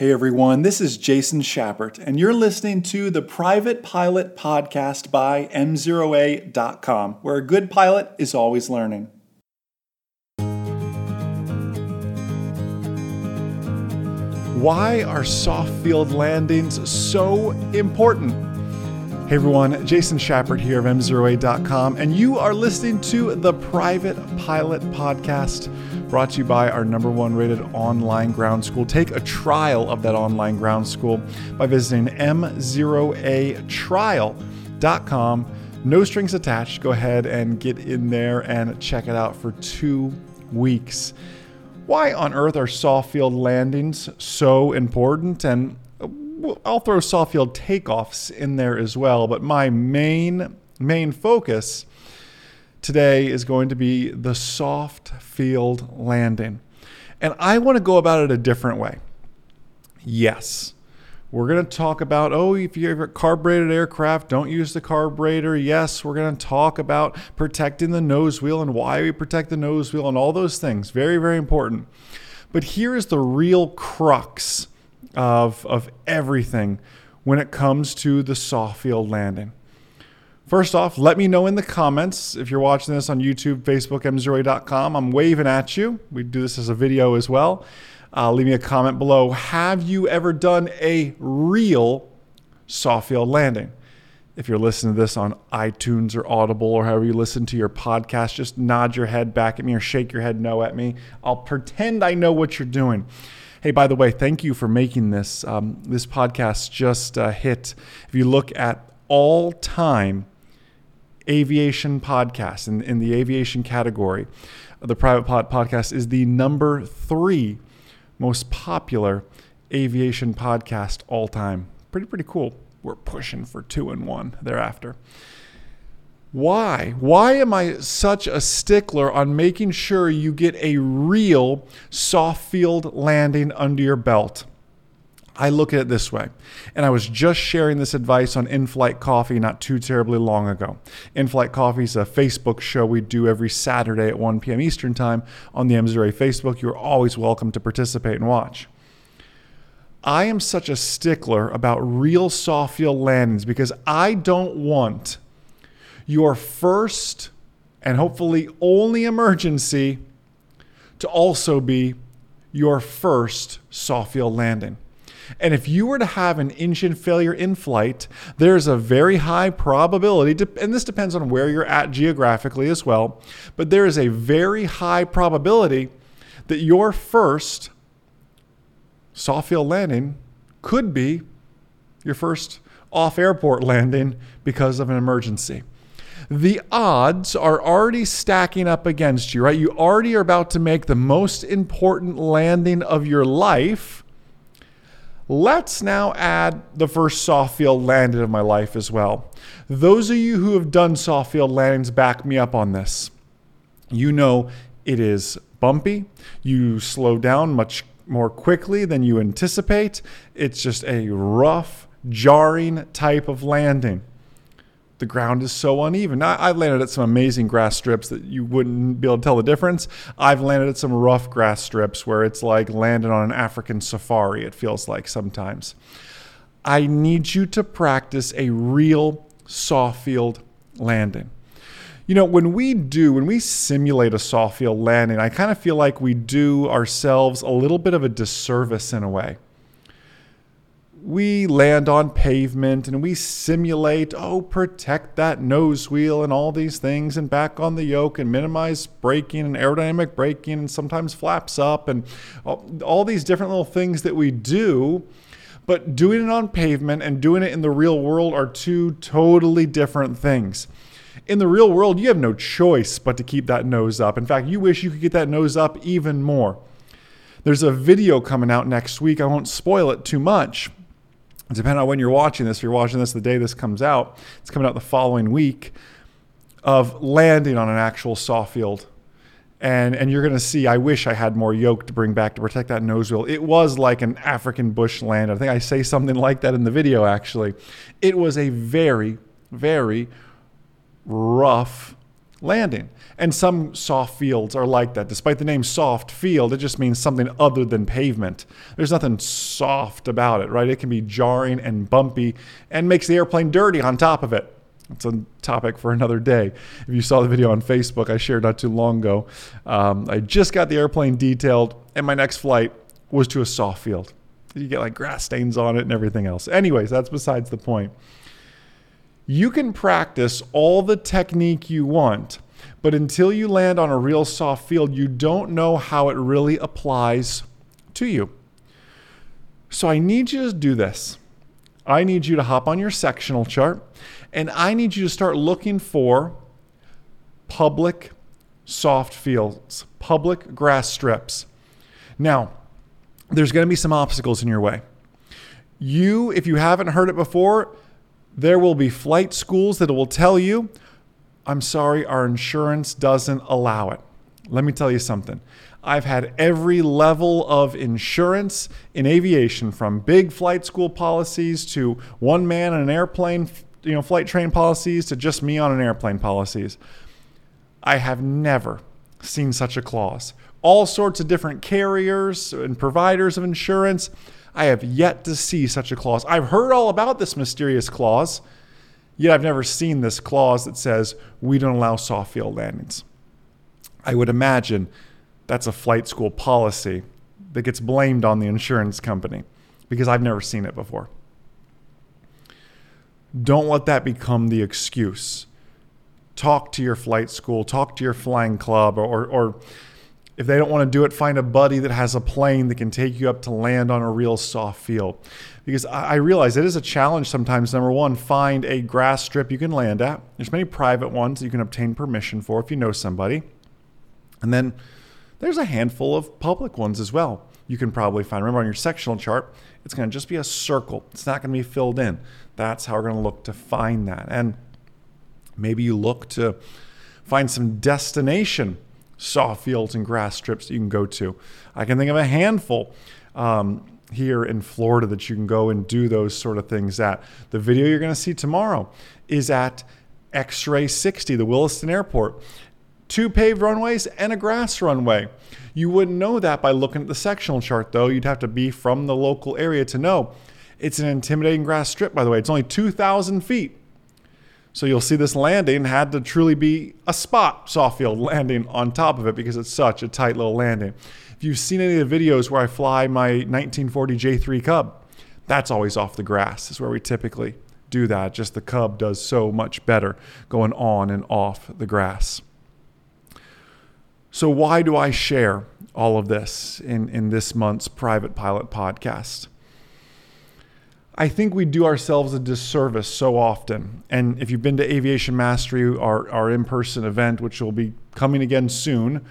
Hey everyone, this is Jason Schappert, and you're listening to the Private Pilot Podcast by M0A.com, where a good pilot is always learning. Why are soft field landings so important? Hey everyone, Jason Schappert here of M0A.com, and you are listening to the Private Pilot Podcast brought to you by our number one rated online ground school. Take a trial of that online ground school by visiting m0atrial.com. No strings attached. Go ahead and get in there and check it out for two weeks. Why on earth are soft field landings so important? And I'll throw soft field takeoffs in there as well, but my main main focus today is going to be the soft field landing. And I want to go about it a different way. Yes, we're going to talk about, oh, if you have a carbureted aircraft, don't use the carburetor. Yes, we're going to talk about protecting the nose wheel and why we protect the nose wheel and all those things. Very, very important. But here is the real crux of, of everything when it comes to the soft field landing. First off, let me know in the comments if you're watching this on YouTube, Facebook, m0a.com. I'm waving at you. We do this as a video as well. Uh, leave me a comment below. Have you ever done a real soft field landing? If you're listening to this on iTunes or Audible or however you listen to your podcast, just nod your head back at me or shake your head no at me. I'll pretend I know what you're doing. Hey, by the way, thank you for making this. Um, this podcast just uh, hit. If you look at all time aviation podcast in, in the aviation category. The Private Pilot Podcast is the number three most popular aviation podcast all time. Pretty, pretty cool. We're pushing for two and one thereafter. Why? Why am I such a stickler on making sure you get a real soft field landing under your belt? I look at it this way, and I was just sharing this advice on In Flight Coffee not too terribly long ago. In Flight Coffee is a Facebook show we do every Saturday at 1 p.m. Eastern Time on the M0A Facebook. You're always welcome to participate and watch. I am such a stickler about real soft field landings because I don't want your first and hopefully only emergency to also be your first soft field landing. And if you were to have an engine failure in flight, there's a very high probability, and this depends on where you're at geographically as well, but there is a very high probability that your first soft field landing could be your first off airport landing because of an emergency. The odds are already stacking up against you, right? You already are about to make the most important landing of your life Let's now add the first soft field landing of my life as well. Those of you who have done soft field landings back me up on this. You know it is bumpy. You slow down much more quickly than you anticipate. It's just a rough, jarring type of landing the ground is so uneven. I, have landed at some amazing grass strips that you wouldn't be able to tell the difference. I've landed at some rough grass strips where it's like landing on an African safari, it feels like sometimes. I need you to practice a real soft field landing. You know, when we do, when we simulate a soft field landing, I kind of feel like we do ourselves a little bit of a disservice in a way we land on pavement and we simulate, oh, protect that nose wheel and all these things, and back on the yoke and minimize braking and aerodynamic braking, and sometimes flaps up, and all, these different little things that we do. But doing it on pavement and doing it in the real world are two totally different things. In the real world, you have no choice but to keep that nose up. In fact, you wish you could get that nose up even more. There's a video coming out next week. I won't spoil it too much depending on when you're watching this, if you're watching this the day this comes out, it's coming out the following week of landing on an actual soft field. And, and you're going to see, I wish I had more yoke to bring back to protect that nose wheel. It was like an African bush land. I think I say something like that in the video, actually. It was a very, very rough landing. And some soft fields are like that. Despite the name soft field, it just means something other than pavement. There's nothing soft about it, right? It can be jarring and bumpy and makes the airplane dirty on top of it. It's a topic for another day. If you saw the video on Facebook I shared not too long ago, um, I just got the airplane detailed, and my next flight was to a soft field. You get like grass stains on it and everything else. Anyways, that's besides the point. You can practice all the technique you want, but until you land on a real soft field, you don't know how it really applies to you. So I need you to do this. I need you to hop on your sectional chart and I need you to start looking for public soft fields, public grass strips. Now, there's going to be some obstacles in your way. You, if you haven't heard it before, there will be flight schools that will tell you, I'm sorry, our insurance doesn't allow it. Let me tell you something. I've had every level of insurance in aviation from big flight school policies to one man in an airplane, you know, flight train policies to just me on an airplane policies. I have never seen such a clause. All sorts of different carriers and providers of insurance. I have yet to see such a clause. I've heard all about this mysterious clause, yet I've never seen this clause that says we don't allow soft field landings. I would imagine that's a flight school policy that gets blamed on the insurance company because I've never seen it before. Don't let that become the excuse. Talk to your flight school, talk to your flying club, or, or if they don't want to do it, find a buddy that has a plane that can take you up to land on a real soft field. Because I realize it is a challenge sometimes. Number one, find a grass strip you can land at. There's many private ones you can obtain permission for if you know somebody. And then there's a handful of public ones as well. You can probably find. Remember on your sectional chart, it's going to just be a circle. It's not going to be filled in. That's how we're going to look to find that. And maybe you look to find some destination soft fields and grass strips that you can go to. I can think of a handful um, here in Florida that you can go and do those sort of things at. The video you're going to see tomorrow is at X Ray 60, the Williston Airport. Two paved runways and a grass runway. You wouldn't know that by looking at the sectional chart, though. You'd have to be from the local area to know. It's an intimidating grass strip, by the way. It's only 2,000 feet. So you'll see this landing had to truly be a spot soft field landing on top of it because it's such a tight little landing. If you've seen any of the videos where I fly my 1940 J3 Cub, that's always off the grass. Is where we typically do that. Just the Cub does so much better going on and off the grass. So why do I share all of this in, in this month's private pilot podcast? I think we do ourselves a disservice so often. And if you've been to Aviation Mastery, our, our in person event, which will be coming again soon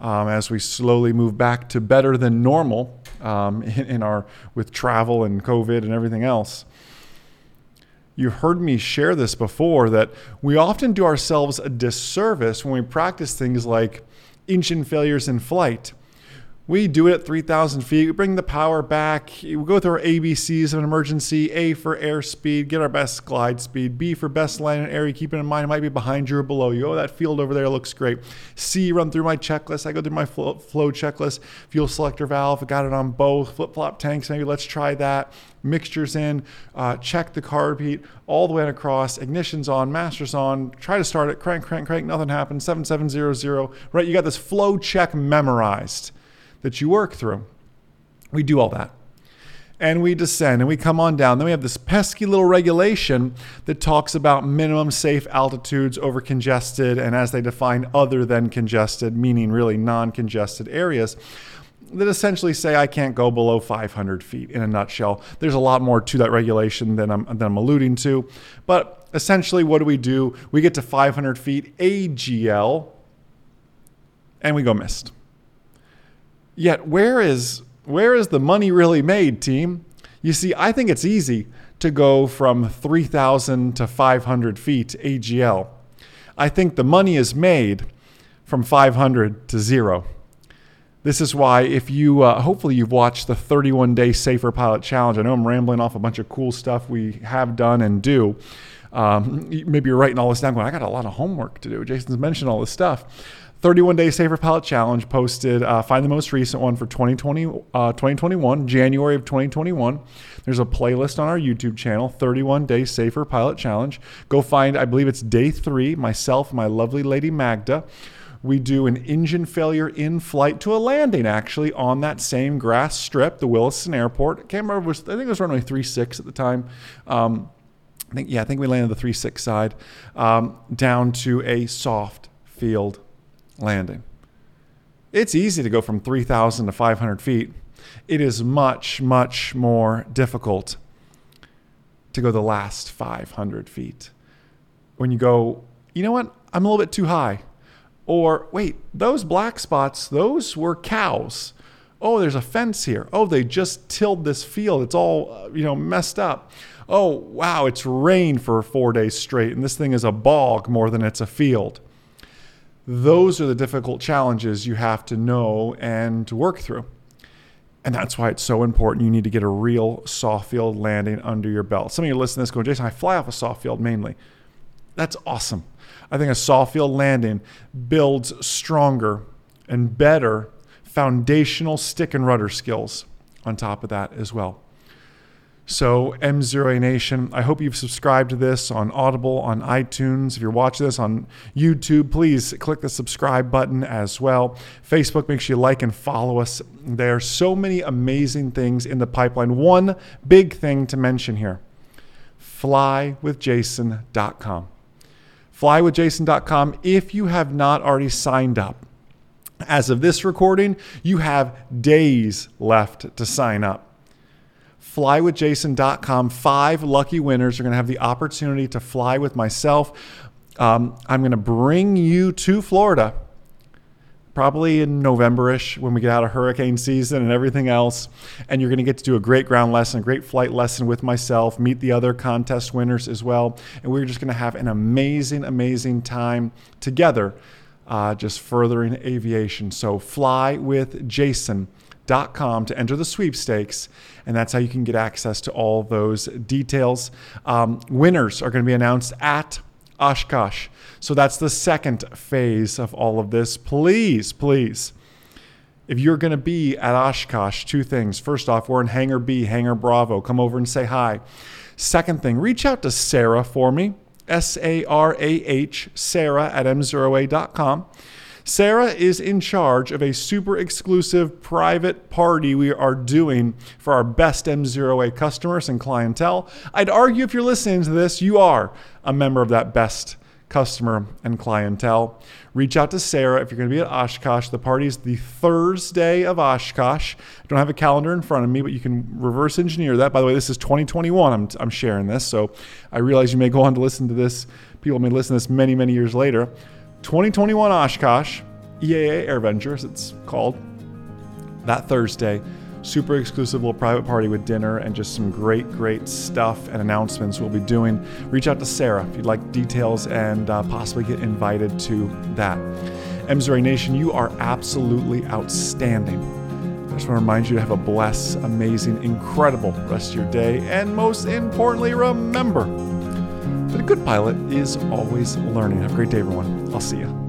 um, as we slowly move back to better than normal um, in, in our with travel and COVID and everything else. You've heard me share this before that we often do ourselves a disservice when we practice things like engine failures in flight we do it at 3,000 feet. We bring the power back. We go through our ABCs of an emergency. A for airspeed, get our best glide speed. B for best landing area, keeping in mind it might be behind you or below you. Oh, that field over there looks great. C, run through my checklist. I go through my flow, flow checklist. Fuel selector valve, I got it on both. Flip flop tanks, maybe let's try that. Mixtures in, uh, check the carb heat all the way across. Ignition's on, master's on. Try to start it, crank, crank, crank. Nothing happens. 7700. Right, you got this flow check memorized that you work through. We do all that. And we descend and we come on down. Then we have this pesky little regulation that talks about minimum safe altitudes over congested and as they define other than congested, meaning really non congested areas that essentially say I can't go below 500 feet in a nutshell. There's a lot more to that regulation than I'm, than I'm alluding to. But essentially, what do we do? We get to 500 feet AGL and we go missed. Yet where is where is the money really made, team? You see, I think it's easy to go from 3,000 to 500 feet AGL. I think the money is made from 500 to zero. This is why, if you uh, hopefully you've watched the 31 day Safer Pilot Challenge. I know I'm rambling off a bunch of cool stuff we have done and do. Um, maybe you're writing all this down going, I got a lot of homework to do. Jason's mentioned all this stuff. 31 Day Safer Pilot Challenge posted. Uh, find the most recent one for 2020, uh, 2021, January of 2021. There's a playlist on our YouTube channel, 31 Day Safer Pilot Challenge. Go find, I believe it's day three, myself, my lovely lady Magda. We do an engine failure in flight to a landing, actually, on that same grass strip, the Williston Airport. I can't remember, I think it was runway 36 at the time. Um, I think, yeah, I think we landed the 36 side um, down to a soft field landing. It's easy to go from 3,000 to 500 feet. It is much, much more difficult to go the last 500 feet. When you go, you know what, I'm a little bit too high. Or, wait, those black spots, those were cows. Oh, there's a fence here. Oh, they just tilled this field. It's all, uh, you know, messed up. Oh, wow, it's rained for four days straight, and this thing is a bog more than it's a field. Those are the difficult challenges you have to know and work through. And that's why it's so important. You need to get a real soft field landing under your belt. Some of you listen to this going, Jason, I fly off a soft field mainly. That's awesome. I think a soft field landing builds stronger and better foundational stick and rudder skills on top of that as well. So, M0A Nation, I hope you've subscribed to this on Audible, on iTunes. If you're watching this on YouTube, please click the subscribe button as well. Facebook, make sure you like and follow us. There are so many amazing things in the pipeline. One big thing to mention here flywithjason.com. Flywithjason.com, if you have not already signed up, as of this recording, you have days left to sign up flywithjason.com. Five lucky winners are going to have the opportunity to fly with myself. Um, I'm going to bring you to Florida probably in Novemberish when we get out of hurricane season and everything else. And you're going to get to do a great ground lesson, a great flight lesson with myself, meet the other contest winners as well. And we're just going to have an amazing, amazing time together, uh, just furthering aviation. So fly with Jason com to enter the sweepstakes, and that's how you can get access to all those details. Um, winners are going to be announced at Oshkosh. So that's the second phase of all of this. Please, please, if you're going to be at Oshkosh, two things. First off, we're in Hangar B, Hangar Bravo. Come over and say hi. Second thing, reach out to Sarah for me, S A R A H, Sarah at m0a.com. Sarah is in charge of a super exclusive private party we are doing for our best M0A customers and clientele. I'd argue if you're listening to this, you are a member of that best customer and clientele. Reach out to Sarah if you're going to be at Oshkosh. The party is the Thursday of Oshkosh. I don't have a calendar in front of me, but you can reverse engineer that. By the way, this is 2021. I'm, I'm sharing this, so I realize you may go on to listen to this. People may listen to this many, many years later. 2021 Oshkosh, EAA Air it's called, that Thursday. Super exclusive little private party with dinner and just some great, great stuff and announcements we'll be doing. Reach out to Sarah if you'd like details and uh, possibly get invited to that. M0A Nation, you are absolutely outstanding. I just want to remind you to have a blessed, amazing, incredible rest of your day. And most importantly, remember that a good pilot is always learning. Have a great day, everyone. I'll see you.